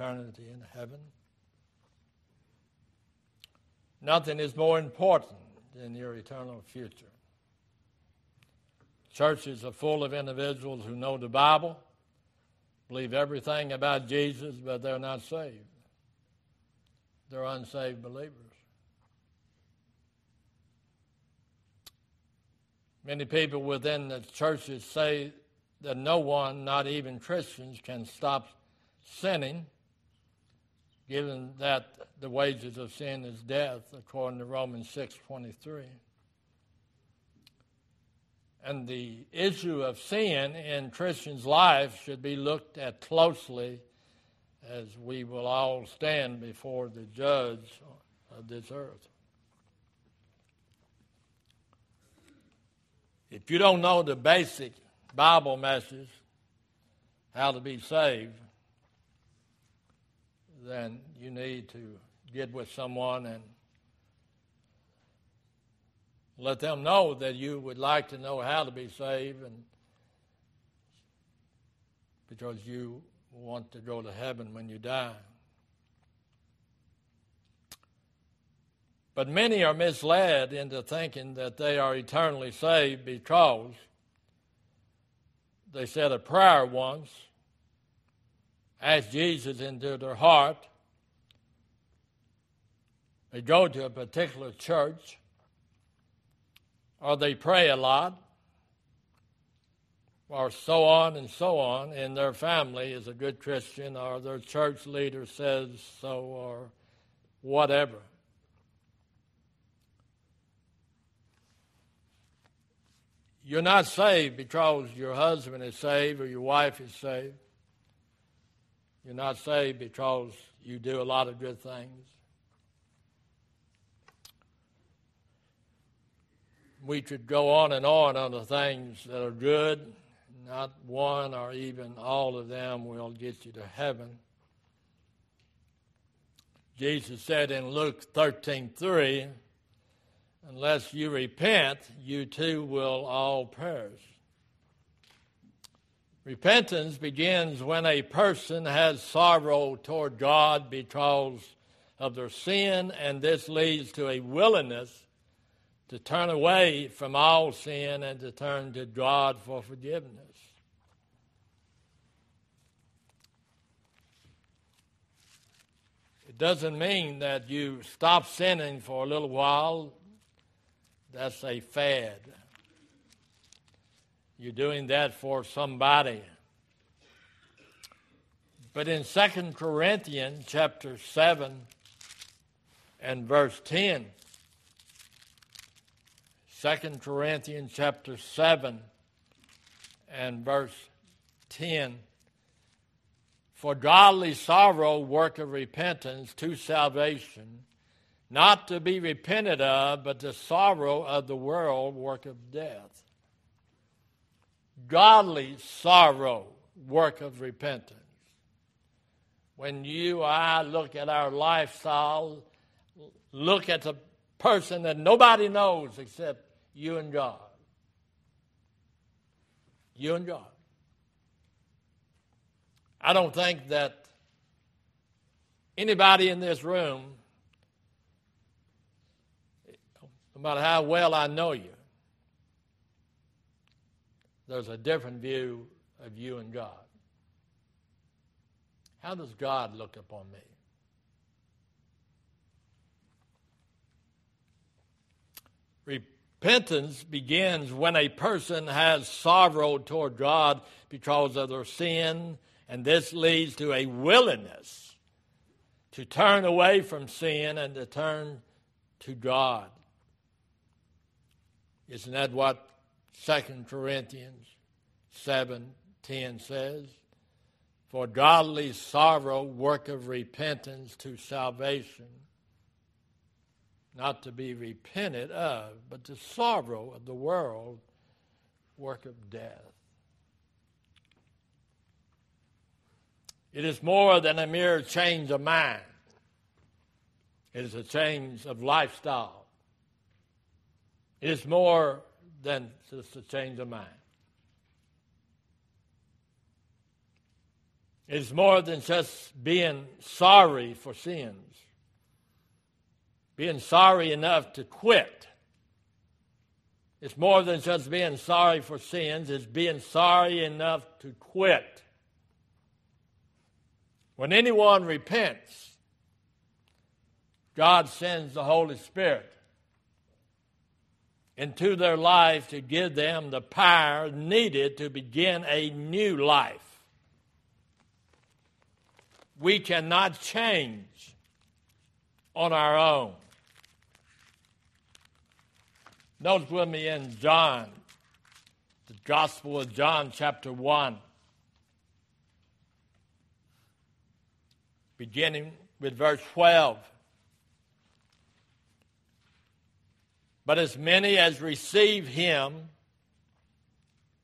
eternity in heaven. Nothing is more important than your eternal future. Churches are full of individuals who know the Bible, believe everything about Jesus, but they're not saved. They're unsaved believers. Many people within the churches say that no one, not even Christians, can stop sinning, given that the wages of sin is death, according to Romans 6:23. And the issue of sin in Christians' life should be looked at closely as we will all stand before the judge of this earth. If you don't know the basic Bible message, how to be saved, then you need to get with someone and let them know that you would like to know how to be saved and because you want to go to heaven when you die. But many are misled into thinking that they are eternally saved because they said a prayer once, asked Jesus into their heart, they go to a particular church, or they pray a lot, or so on and so on, and their family is a good Christian, or their church leader says so, or whatever. You're not saved because your husband is saved or your wife is saved. You're not saved because you do a lot of good things. We could go on and on on the things that are good. Not one or even all of them will get you to heaven. Jesus said in Luke 13 3, Unless you repent, you too will all perish. Repentance begins when a person has sorrow toward God because of their sin, and this leads to a willingness to turn away from all sin and to turn to God for forgiveness. It doesn't mean that you stop sinning for a little while that's a fad. You're doing that for somebody. But in 2 Corinthians chapter 7 and verse 10, 2 Corinthians chapter 7 and verse 10, for godly sorrow work of repentance to salvation not to be repented of, but the sorrow of the world, work of death. Godly sorrow, work of repentance. When you or I look at our lifestyle, look at the person that nobody knows except you and God. You and God. I don't think that anybody in this room no matter how well I know you, there's a different view of you and God. How does God look upon me? Repentance begins when a person has sorrow toward God because of their sin, and this leads to a willingness to turn away from sin and to turn to God. Isn't that what 2 Corinthians 7 10 says? For godly sorrow, work of repentance to salvation, not to be repented of, but the sorrow of the world, work of death. It is more than a mere change of mind. It is a change of lifestyle. It is more than just a change of mind. It's more than just being sorry for sins, being sorry enough to quit. It's more than just being sorry for sins, it's being sorry enough to quit. When anyone repents, God sends the Holy Spirit into their life to give them the power needed to begin a new life. We cannot change on our own. Notice with me in John, the Gospel of John, chapter 1, beginning with verse 12. But as many as receive him,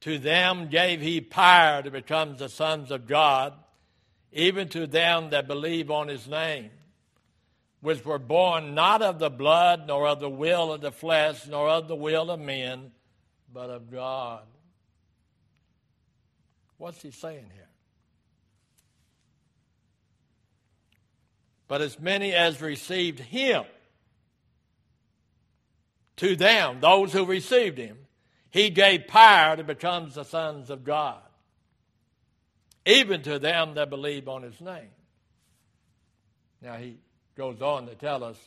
to them gave he power to become the sons of God, even to them that believe on his name, which were born not of the blood, nor of the will of the flesh, nor of the will of men, but of God. What's he saying here? But as many as received him, to them, those who received him, he gave power to become the sons of God, even to them that believe on his name. Now he goes on to tell us,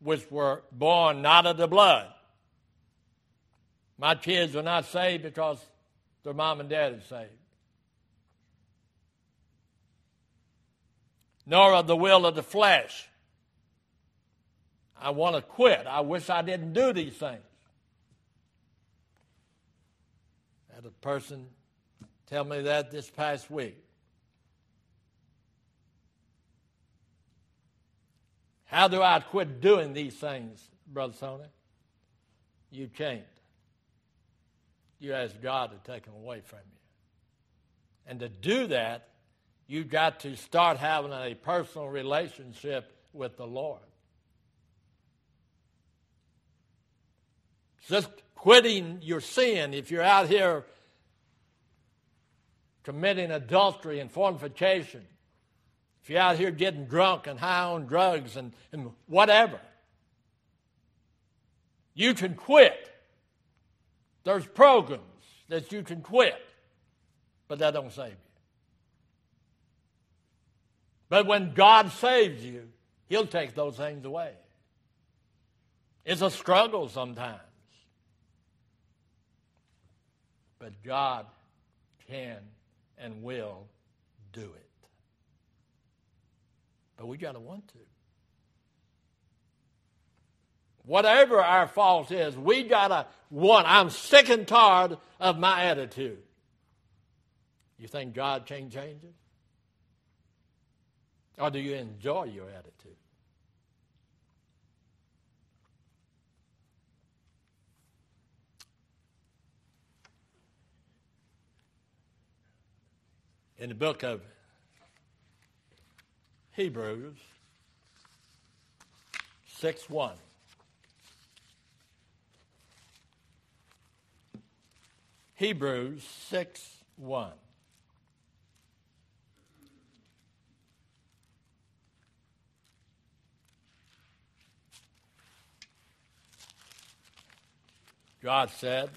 which were born not of the blood. My kids are not saved because their mom and dad is saved. Nor of the will of the flesh. I want to quit. I wish I didn't do these things. I had a person tell me that this past week. How do I quit doing these things, Brother Tony? You can't. You ask God to take them away from you. And to do that, you've got to start having a personal relationship with the Lord. Just quitting your sin, if you're out here committing adultery and fornication, if you're out here getting drunk and high on drugs and, and whatever, you can quit. There's programs that you can quit, but that don't save you. But when God saves you, He'll take those things away. It's a struggle sometimes. But God can and will do it. But we got to want to. Whatever our fault is, we got to want. I'm sick and tired of my attitude. You think God can change it? Or do you enjoy your attitude? In the book of Hebrews 6 1. Hebrews 6 1. God said,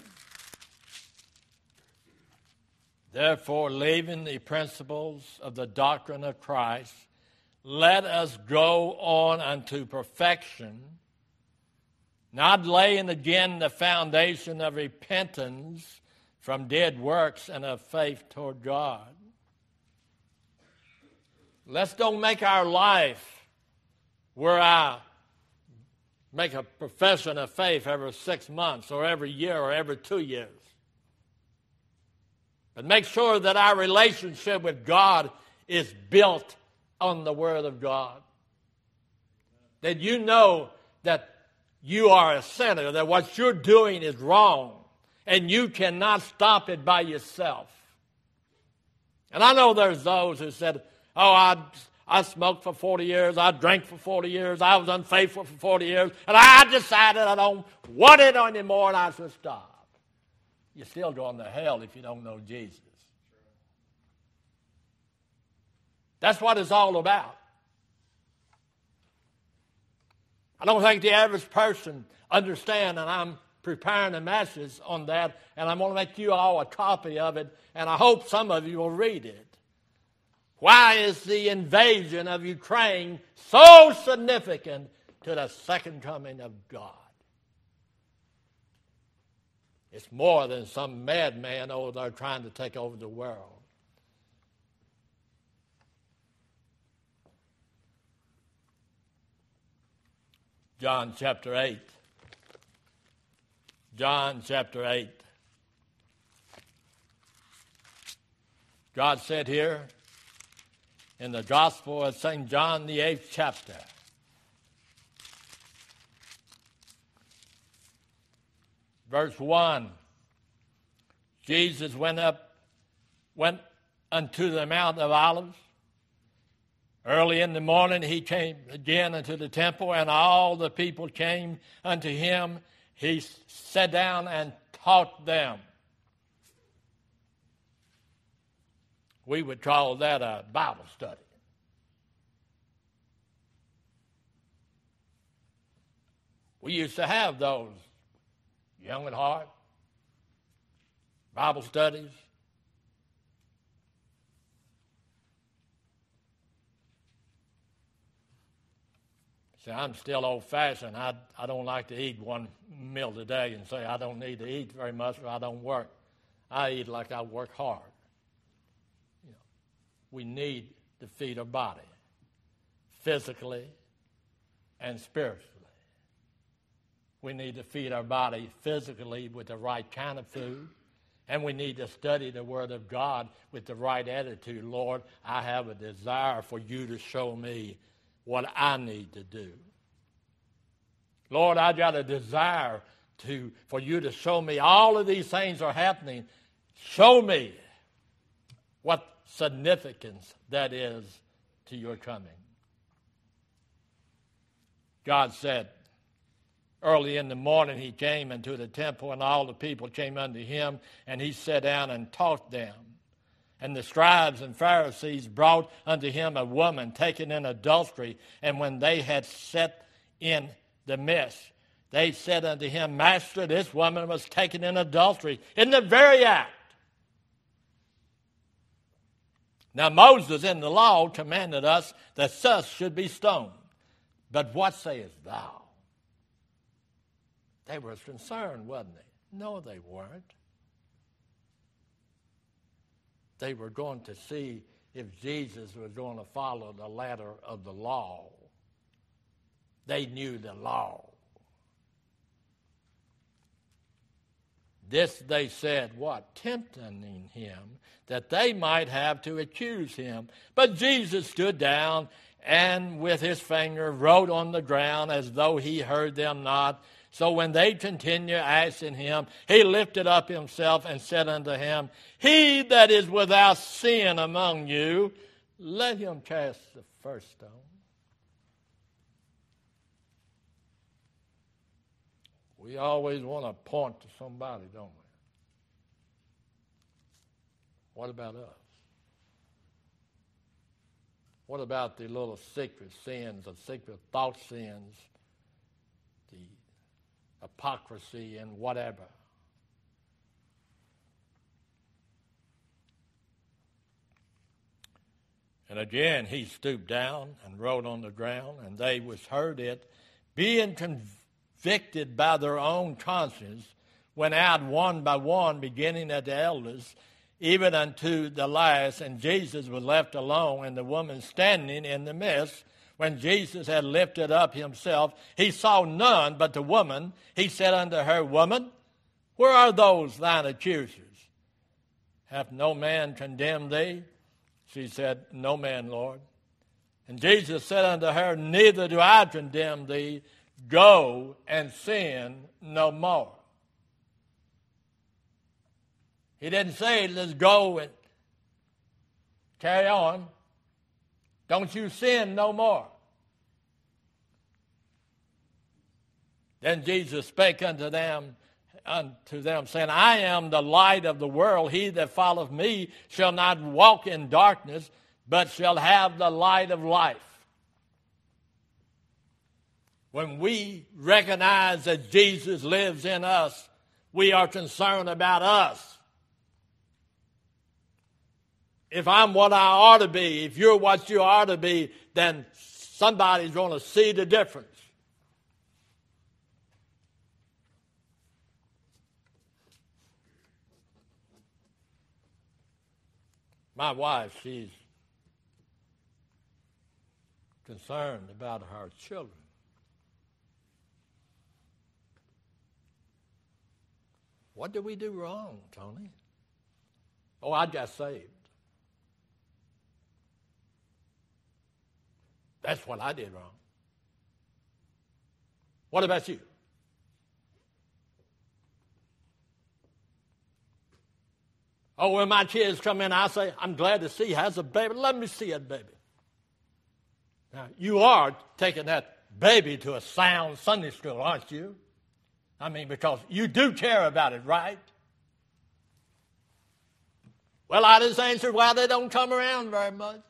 Therefore, leaving the principles of the doctrine of Christ, let us go on unto perfection, not laying again the foundation of repentance from dead works and of faith toward God. Let's don't make our life where I make a profession of faith every six months or every year or every two years. But make sure that our relationship with God is built on the Word of God. That you know that you are a sinner, that what you're doing is wrong, and you cannot stop it by yourself. And I know there's those who said, Oh, I, I smoked for 40 years, I drank for 40 years, I was unfaithful for 40 years, and I decided I don't want it anymore, and I should stop. You're still going to hell if you don't know Jesus. That's what it's all about. I don't think the average person understand, and I'm preparing a message on that, and I'm going to make you all a copy of it, and I hope some of you will read it. Why is the invasion of Ukraine so significant to the second coming of God? It's more than some madman over there trying to take over the world. John chapter 8. John chapter 8. God said here in the Gospel of St. John, the eighth chapter, verse 1 Jesus went up, went unto the Mount of Olives. Early in the morning he came again unto the temple, and all the people came unto him. He sat down and taught them. We would call that a Bible study. We used to have those young at heart, Bible studies. See, I'm still old fashioned. I, I don't like to eat one meal a day and say I don't need to eat very much or I don't work. I eat like I work hard. You know, we need to feed our body physically and spiritually. We need to feed our body physically with the right kind of food. And we need to study the Word of God with the right attitude. Lord, I have a desire for you to show me what I need to do. Lord, I got a desire to, for you to show me all of these things are happening. Show me what significance that is to your coming. God said, Early in the morning he came into the temple, and all the people came unto him, and he sat down and taught them. And the scribes and Pharisees brought unto him a woman taken in adultery, and when they had set in the midst, they said unto him, Master, this woman was taken in adultery in the very act. Now Moses in the law commanded us that such should be stoned. But what sayest thou? They were concerned, wasn't they? No, they weren't. They were going to see if Jesus was going to follow the letter of the law. They knew the law. This they said, what? Tempting him, that they might have to accuse him. But Jesus stood down and with his finger wrote on the ground as though he heard them not. So when they continued asking him, he lifted up himself and said unto him, He that is without sin among you, let him cast the first stone. We always want to point to somebody, don't we? What about us? What about the little secret sins, the secret thought sins hypocrisy and whatever. And again he stooped down and wrote on the ground, and they which heard it, being convicted by their own conscience, went out one by one, beginning at the elders, even unto the last, and Jesus was left alone, and the woman standing in the midst when Jesus had lifted up himself, he saw none but the woman. He said unto her, Woman, where are those thine accusers? Hath no man condemned thee? She said, No man, Lord. And Jesus said unto her, Neither do I condemn thee. Go and sin no more. He didn't say, Let's go and carry on. Don't you sin no more. Then Jesus spake unto them, unto them, saying, I am the light of the world. He that followeth me shall not walk in darkness, but shall have the light of life. When we recognize that Jesus lives in us, we are concerned about us. If I'm what I ought to be, if you're what you ought to be, then somebody's going to see the difference. My wife, she's concerned about her children. What did we do wrong, Tony? Oh, I got saved. That's what I did wrong. What about you? Oh, when my kids come in, I say, I'm glad to see you has a baby. Let me see that baby. Now, you are taking that baby to a sound Sunday school, aren't you? I mean, because you do care about it, right? Well, I just answered why they don't come around very much.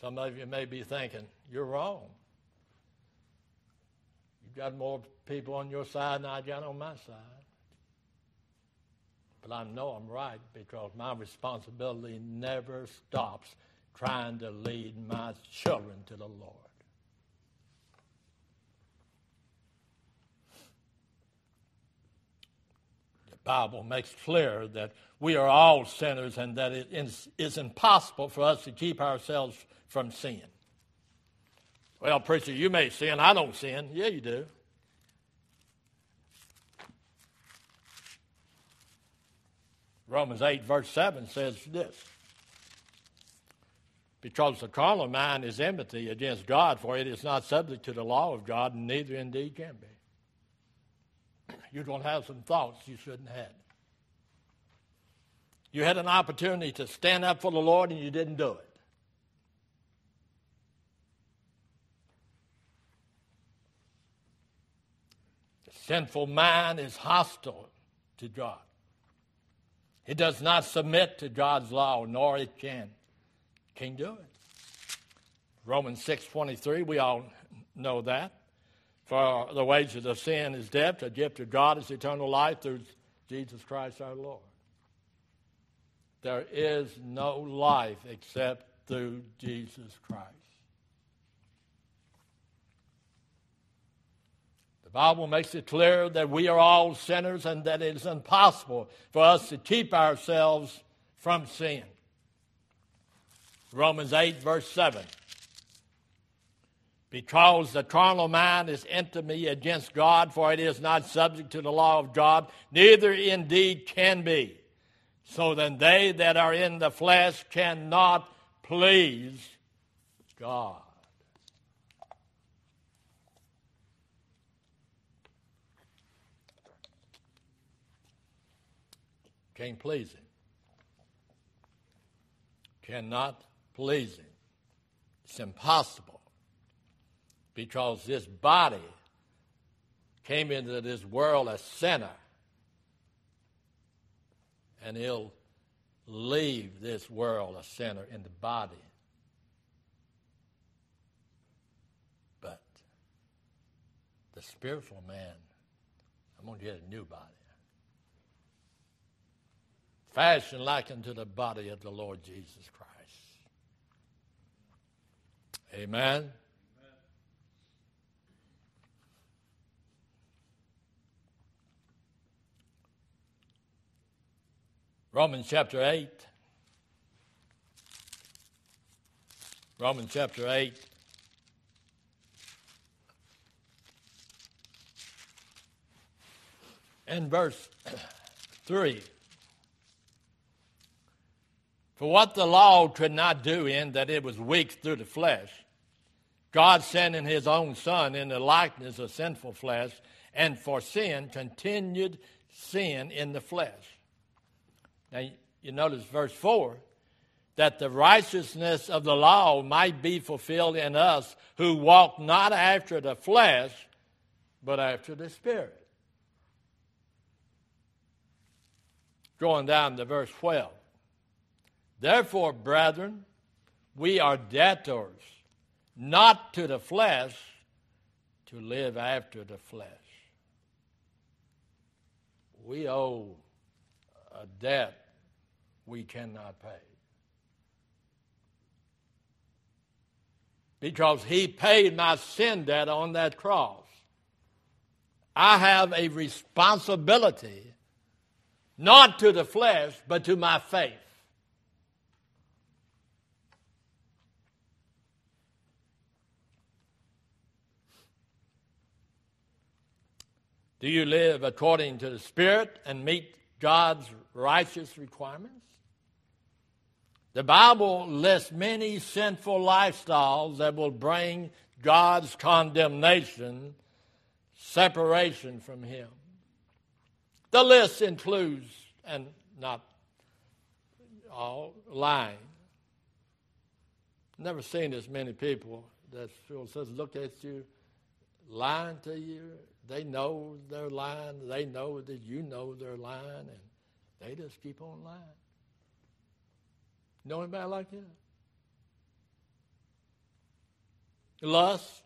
Some of you may be thinking, you're wrong. Got more people on your side than I got on my side. But I know I'm right because my responsibility never stops trying to lead my children to the Lord. The Bible makes clear that we are all sinners and that it is impossible for us to keep ourselves from sin. Well, preacher, you may sin. I don't sin. Yeah, you do. Romans 8, verse 7 says this because the carnal mind is enmity against God, for it is not subject to the law of God, and neither indeed can be. You're going to have some thoughts you shouldn't have. You had an opportunity to stand up for the Lord and you didn't do it. The sinful mind is hostile to God. It does not submit to God's law, nor it can. Can't do it. Romans 6.23, we all know that. For the wages of sin is death, the gift of God is eternal life through Jesus Christ our Lord. There is no life except through Jesus Christ. The Bible makes it clear that we are all sinners and that it is impossible for us to keep ourselves from sin. Romans 8, verse 7. Because the carnal mind is enmity against God, for it is not subject to the law of God, neither indeed can be. So then they that are in the flesh cannot please God. Can't please Him. Cannot please Him. It's impossible because this body came into this world a sinner and he'll leave this world a sinner in the body. But the spiritual man, I'm going to get a new body. Fashioned like unto the body of the Lord Jesus Christ. Amen. Romans chapter 8. Romans chapter 8. And verse 3. For what the law could not do in that it was weak through the flesh, God sending his own Son in the likeness of sinful flesh, and for sin continued sin in the flesh. Now, you notice verse 4 that the righteousness of the law might be fulfilled in us who walk not after the flesh, but after the Spirit. going down to verse 12. Therefore, brethren, we are debtors, not to the flesh, to live after the flesh. We owe a debt we cannot pay. Because he paid my sin debt on that cross. I have a responsibility, not to the flesh, but to my faith. Do you live according to the Spirit and meet God's righteous requirements? The Bible lists many sinful lifestyles that will bring God's condemnation, separation from Him. The list includes, and not all, lying. Never seen as many people that says, look at you, lying to you, they know they're lying. They know that you know they're lying, and they just keep on lying. Know anybody like that? Lust.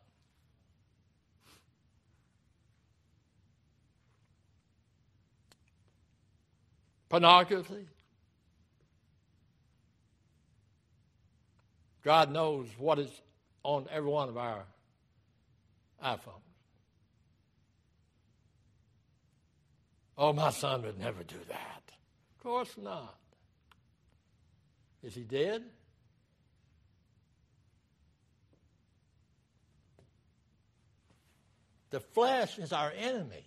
Pornography. God knows what is on every one of our iPhones. Oh, my son would never do that. Of course not. Is he dead? The flesh is our enemy.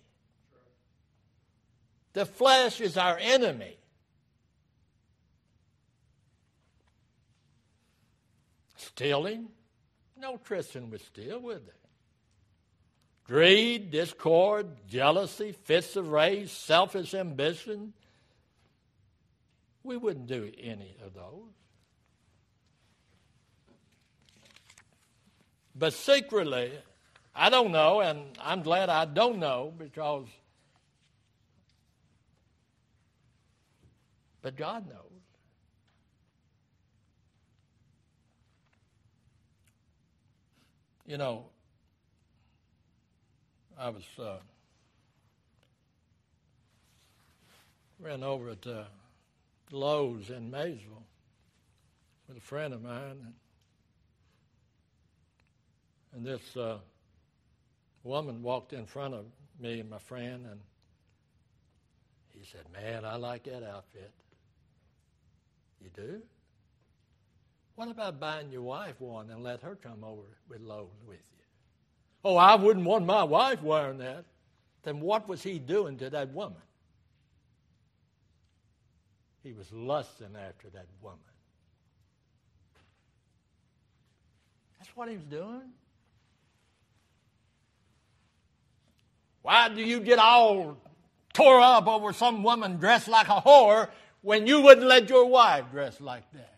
The flesh is our enemy. Stealing? No Christian would steal, would they? Greed, discord, jealousy, fits of rage, selfish ambition. We wouldn't do any of those. But secretly, I don't know, and I'm glad I don't know because, but God knows. You know, I was uh, ran over at uh, Lowe's in Maysville with a friend of mine, and, this uh, woman walked in front of me and my friend, and he said, "Man, I like that outfit." You do? What about buying your wife one and let her come over with Lowe's with you? Oh, I wouldn't want my wife wearing that. Then what was he doing to that woman? He was lusting after that woman. That's what he was doing. Why do you get all tore up over some woman dressed like a whore when you wouldn't let your wife dress like that?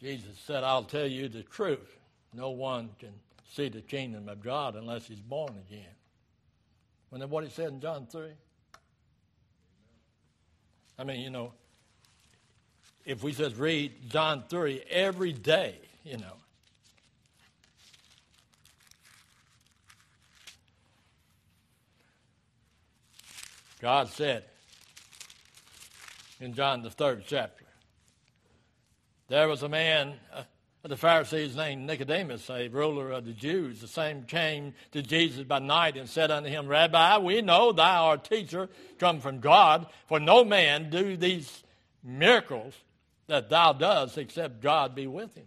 Jesus said, I'll tell you the truth. No one can see the kingdom of God unless he's born again. Wasn't that what he said in John 3? I mean, you know, if we just read John 3 every day, you know, God said in John the third chapter, there was a man uh, of the Pharisees named Nicodemus, a ruler of the Jews. The same came to Jesus by night and said unto him, Rabbi, we know thou art teacher come from God, for no man do these miracles that thou dost except God be with him.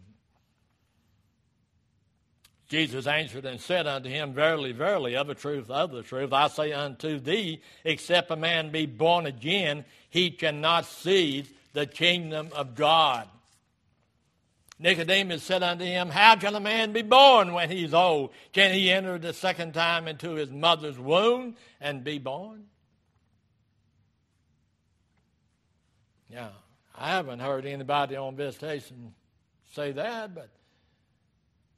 Jesus answered and said unto him, Verily, verily, of a truth, of the truth, I say unto thee, except a man be born again, he cannot see the kingdom of God. Nicodemus said unto him, How can a man be born when he's old? Can he enter the second time into his mother's womb and be born? Now, I haven't heard anybody on visitation say that, but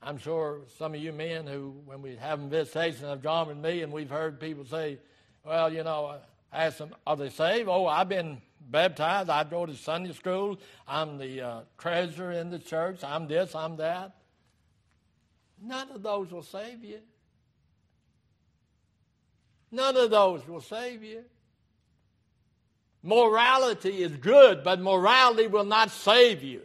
I'm sure some of you men who, when we have visitation of John and me, and we've heard people say, well, you know, ask them, are they saved? Oh, I've been baptized. I go to Sunday school. I'm the uh, treasurer in the church. I'm this, I'm that. None of those will save you. None of those will save you. Morality is good, but morality will not save you.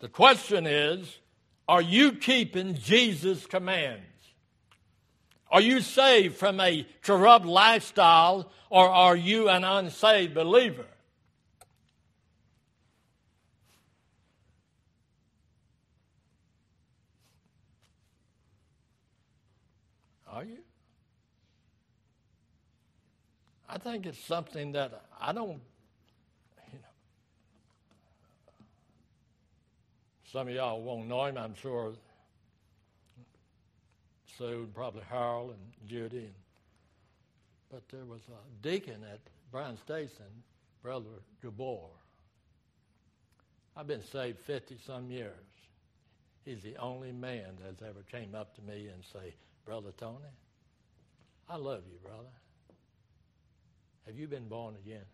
The question is are you keeping Jesus' commands? Are you saved from a corrupt lifestyle or are you an unsaved believer? Are you? I think it's something that I don't you know. Some of y'all won't know him, I'm sure. Sue and probably Harold and Judy. And, but there was a deacon at Bryan Station, Brother Gabor. I've been saved 50 some years. He's the only man that's ever came up to me and say, Brother Tony, I love you, brother. Have you been born again?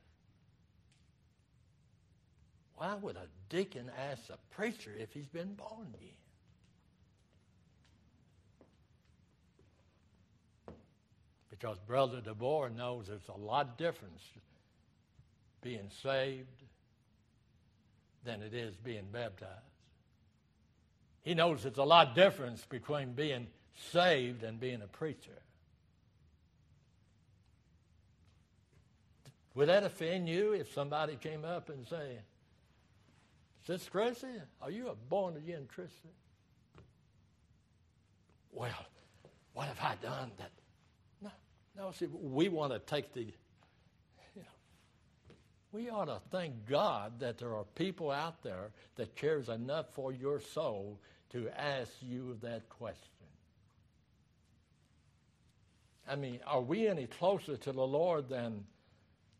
Why would a deacon ask a preacher if he's been born again? Because Brother DeBoer knows there's a lot difference being saved than it is being baptized. He knows there's a lot difference between being saved and being a preacher. Would that offend you if somebody came up and said, Sister Chrissy, are you a born again Christian? Well, what have I done that? No, see, we want to take the, you know, we ought to thank God that there are people out there that cares enough for your soul to ask you that question. I mean, are we any closer to the Lord than,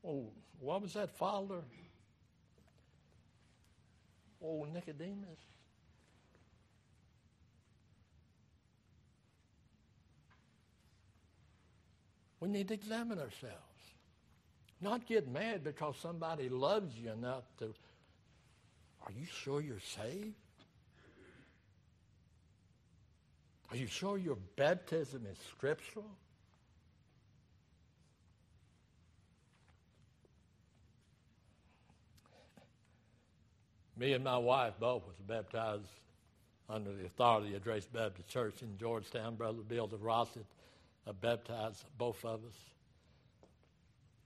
oh, what was that father? Oh, Nicodemus. We need to examine ourselves. Not get mad because somebody loves you enough to. Are you sure you're saved? Are you sure your baptism is scriptural? Me and my wife both was baptized under the authority of Grace Baptist Church in Georgetown. Brother Bill DeRosset uh, baptized both of us.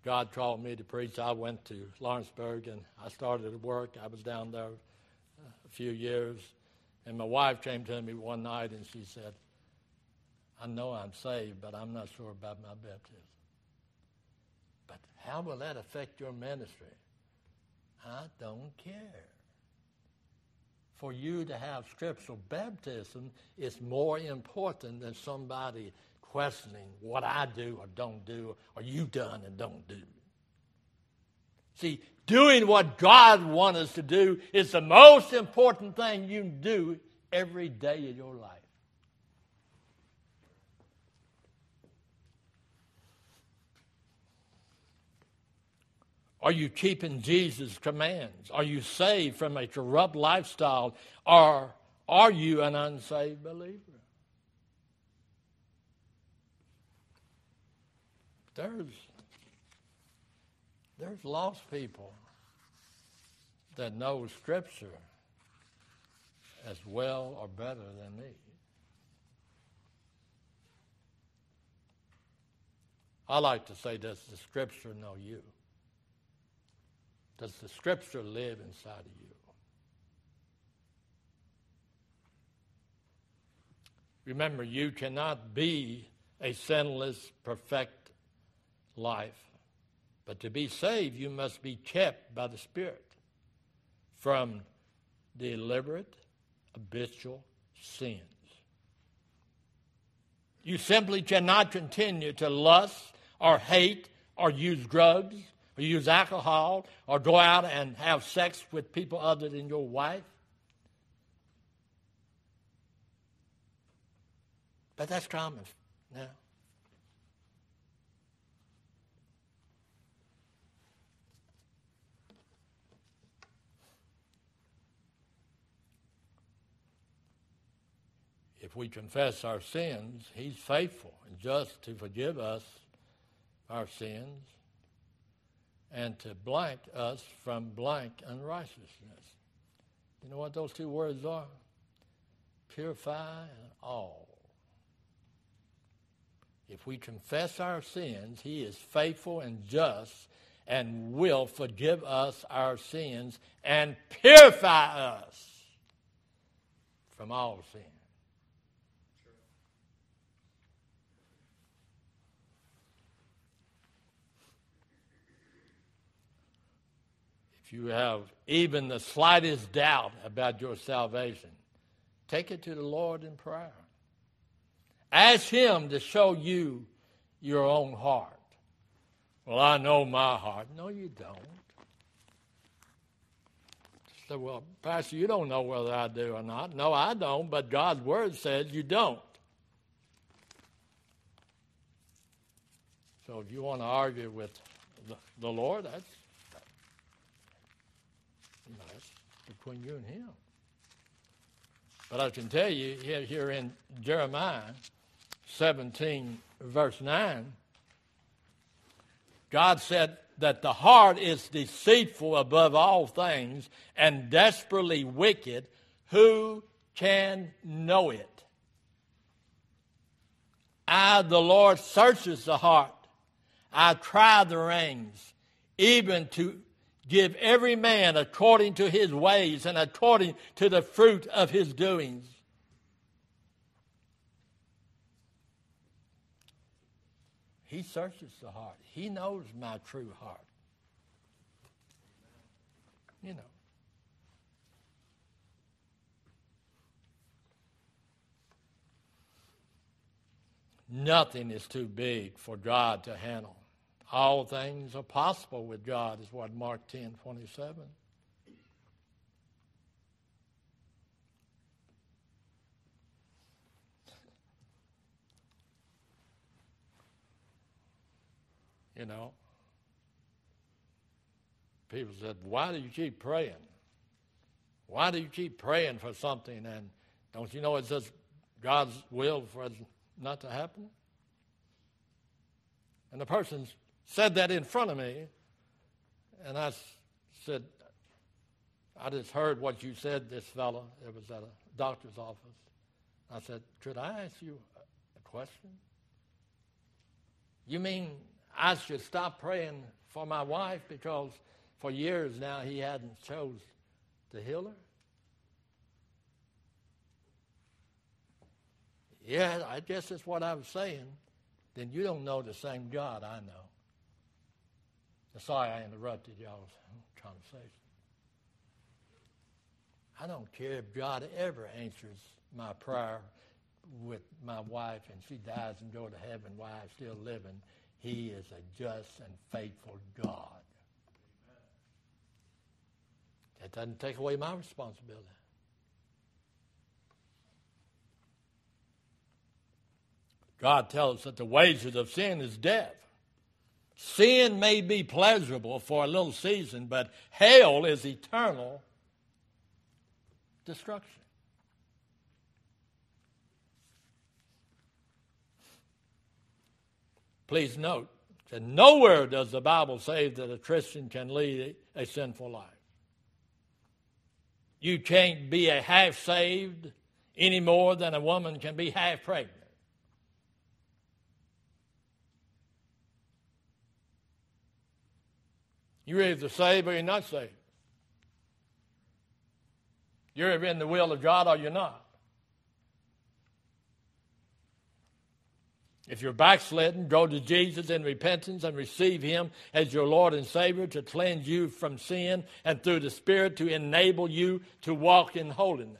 God called me to preach. I went to Lawrenceburg and I started to work. I was down there uh, a few years. And my wife came to me one night and she said, I know I'm saved, but I'm not sure about my baptism. But how will that affect your ministry? I don't care for you to have scriptural baptism is more important than somebody questioning what I do or don't do, or you done and don't do. See, doing what God wants us to do is the most important thing you do every day of your life. Are you keeping Jesus' commands? Are you saved from a corrupt lifestyle? Or are you an unsaved believer? There's, there's lost people that know Scripture as well or better than me. I like to say, does the Scripture know you? Does the Scripture live inside of you? Remember, you cannot be a sinless, perfect life. But to be saved, you must be kept by the Spirit from deliberate, habitual sins. You simply cannot continue to lust or hate or use drugs or use alcohol, or go out and have sex with people other than your wife. But that's common now. If we confess our sins, He's faithful and just to forgive us our sins and to blank us from blank unrighteousness. You know what those two words are? Purify and all. If we confess our sins, He is faithful and just and will forgive us our sins and purify us from all sin. You have even the slightest doubt about your salvation, take it to the Lord in prayer. Ask Him to show you your own heart. Well, I know my heart. No, you don't. Say, well, Pastor, you don't know whether I do or not. No, I don't, but God's Word says you don't. So if you want to argue with the Lord, that's between you and him. But I can tell you here, here in Jeremiah 17, verse 9, God said that the heart is deceitful above all things and desperately wicked. Who can know it? I, the Lord, searches the heart. I try the reins, even to give every man according to his ways and according to the fruit of his doings. He searches the heart. He knows my true heart. You know. Nothing is too big for God to handle. All things are possible with God, is what Mark 10 27. You know, people said, Why do you keep praying? Why do you keep praying for something? And don't you know it's just God's will for it not to happen? And the person's said that in front of me, and I said, I just heard what you said, this fellow. It was at a doctor's office. I said, Could I ask you a question? You mean I should stop praying for my wife because for years now he hadn't chose to heal her? Yeah, I guess that's what I was saying. Then you don't know the same God I know. Sorry I interrupted y'all's conversation. I don't care if God ever answers my prayer with my wife and she dies and go to heaven while I'm still living. He is a just and faithful God. That doesn't take away my responsibility. God tells us that the wages of sin is death. Sin may be pleasurable for a little season, but hell is eternal destruction. Please note that nowhere does the Bible say that a Christian can lead a sinful life. You can't be a half saved any more than a woman can be half pregnant. You're either saved or you're not saved. You're either in the will of God or you're not. If you're backslidden, go to Jesus in repentance and receive Him as your Lord and Savior to cleanse you from sin and through the Spirit to enable you to walk in holiness.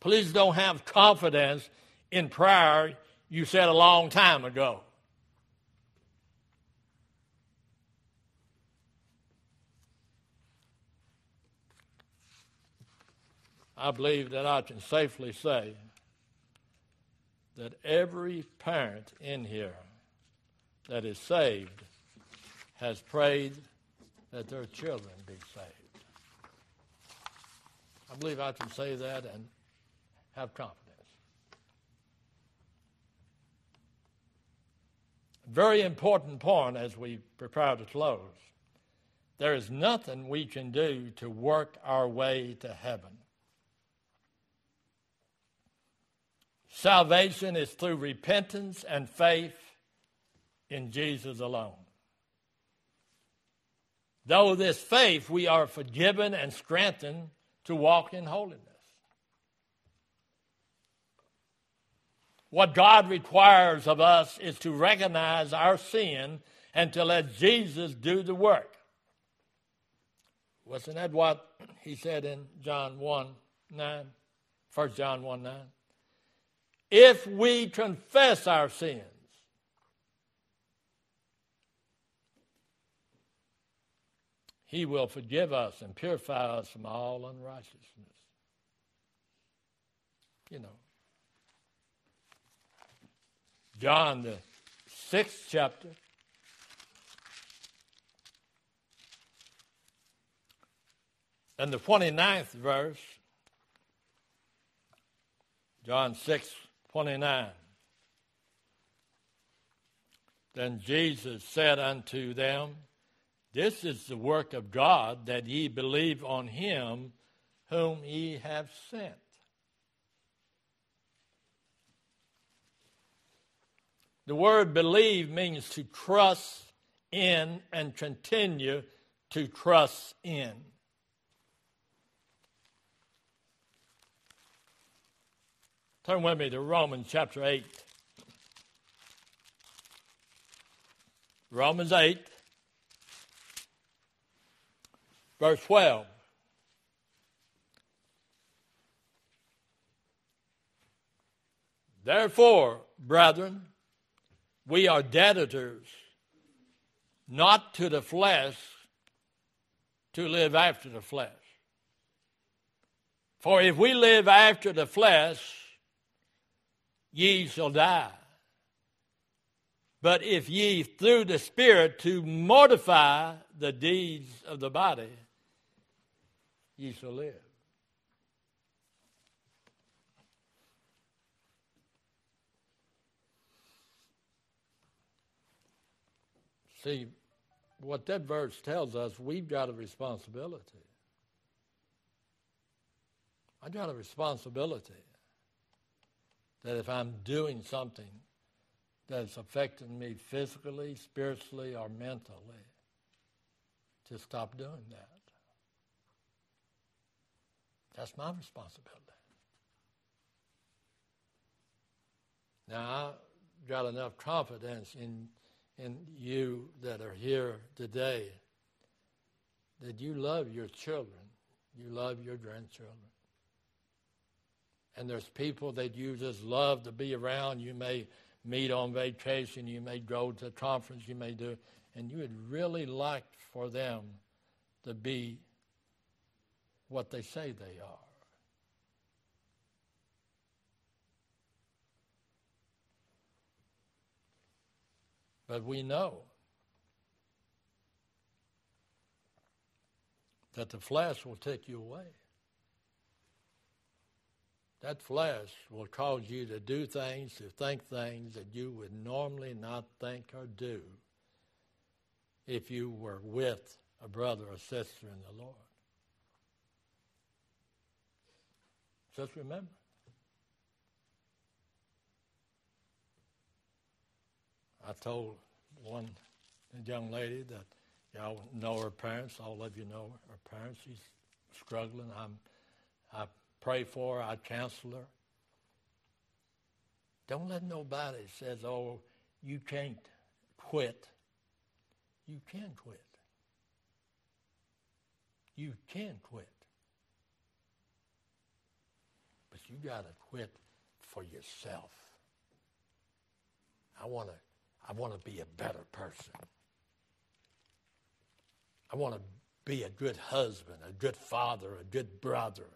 Please don't have confidence in prayer you said a long time ago. I believe that I can safely say that every parent in here that is saved has prayed that their children be saved. I believe I can say that and have confidence. Very important point as we prepare to close. There is nothing we can do to work our way to heaven. Salvation is through repentance and faith in Jesus alone. Though this faith, we are forgiven and strengthened to walk in holiness. What God requires of us is to recognize our sin and to let Jesus do the work. Wasn't that what he said in John 1 9? 1 John 1 9? If we confess our sins, he will forgive us and purify us from all unrighteousness. You know. John, the sixth chapter. And the 29th verse, John 6 29. Then Jesus said unto them, This is the work of God, that ye believe on him whom ye have sent. The word believe means to trust in and continue to trust in. Turn with me to Romans chapter 8. Romans 8, verse 12. Therefore, brethren, we are debtors, not to the flesh, to live after the flesh. For if we live after the flesh, ye shall die. But if ye through the Spirit to mortify the deeds of the body, ye shall live. See, what that verse tells us, we've got a responsibility. I've got a responsibility that if I'm doing something that's affecting me physically, spiritually, or mentally, to stop doing that. That's my responsibility. Now, I've got enough confidence in, in you that are here today that you love your children, you love your grandchildren and there's people that you just love to be around. You may meet on vacation, you may go to a conference, you may do, and you would really like for them to be what they say they are. But we know that the flesh will take you away. That flesh will cause you to do things, to think things that you would normally not think or do if you were with a brother or sister in the Lord. Just remember. I told one young lady that y'all know her parents. All of you know her parents. She's struggling. I'm, I pray for our I counsel her. Don't let nobody says, oh, you can't quit. You can quit. You can quit. But you got to quit for yourself. I want to I want to be a better person. I want to be a good husband, a good father, a good brother,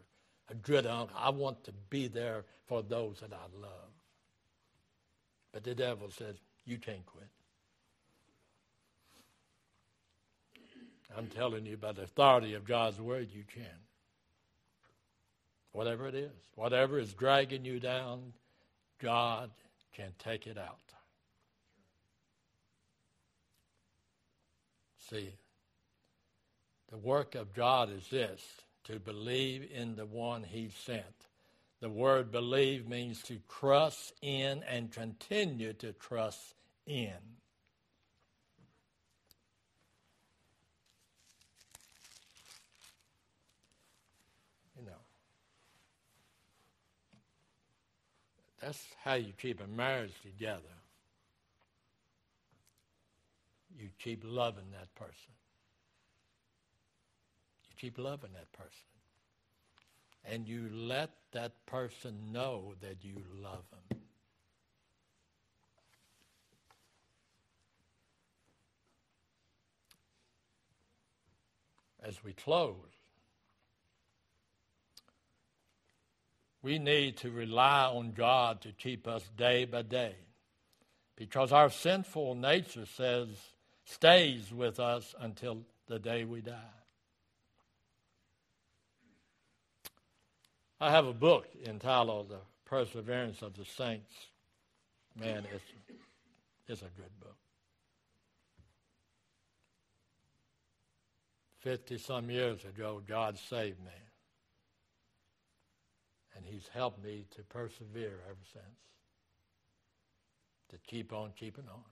a good uncle. I want to be there for those that I love. But the devil says, You can't quit. I'm telling you, by the authority of God's word, you can. Whatever it is, whatever is dragging you down, God can take it out. See, the work of God is this to believe in the one he sent. The word believe means to trust in and continue to trust in. You know, that's how you keep a marriage together. You keep loving that person keep loving that person. And you let that person know that you love them. As we close, we need to rely on God to keep us day by day because our sinful nature says stays with us until the day we die. I have a book entitled The Perseverance of the Saints. Man, it's, it's a good book. 50 some years ago, God saved me. And He's helped me to persevere ever since, to keep on keeping on.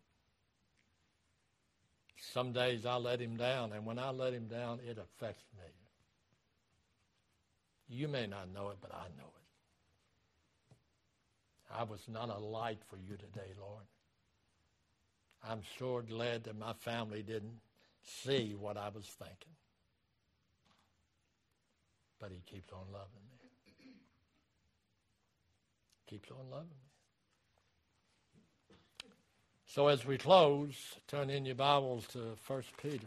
Some days I let Him down, and when I let Him down, it affects me. You may not know it, but I know it. I was not a light for you today, Lord. I'm sure glad that my family didn't see what I was thinking. But he keeps on loving me. Keeps on loving me. So as we close, turn in your Bibles to 1 Peter.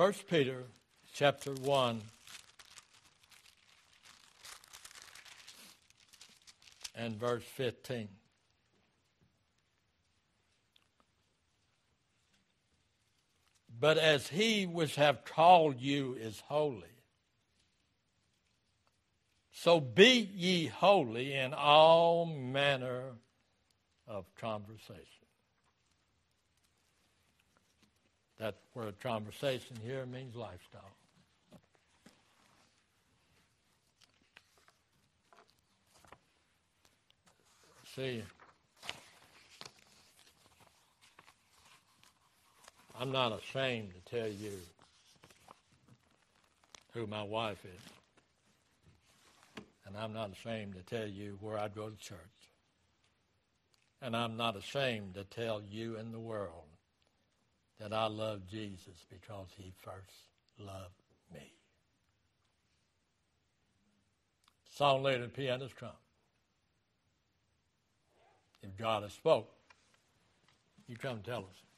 1 Peter chapter 1 and verse 15. But as he which have called you is holy, so be ye holy in all manner of conversation That word conversation here means lifestyle. See, I'm not ashamed to tell you who my wife is. And I'm not ashamed to tell you where I go to church. And I'm not ashamed to tell you in the world that I love Jesus because he first loved me. Song and pianist come. If God has spoke, you come and tell us.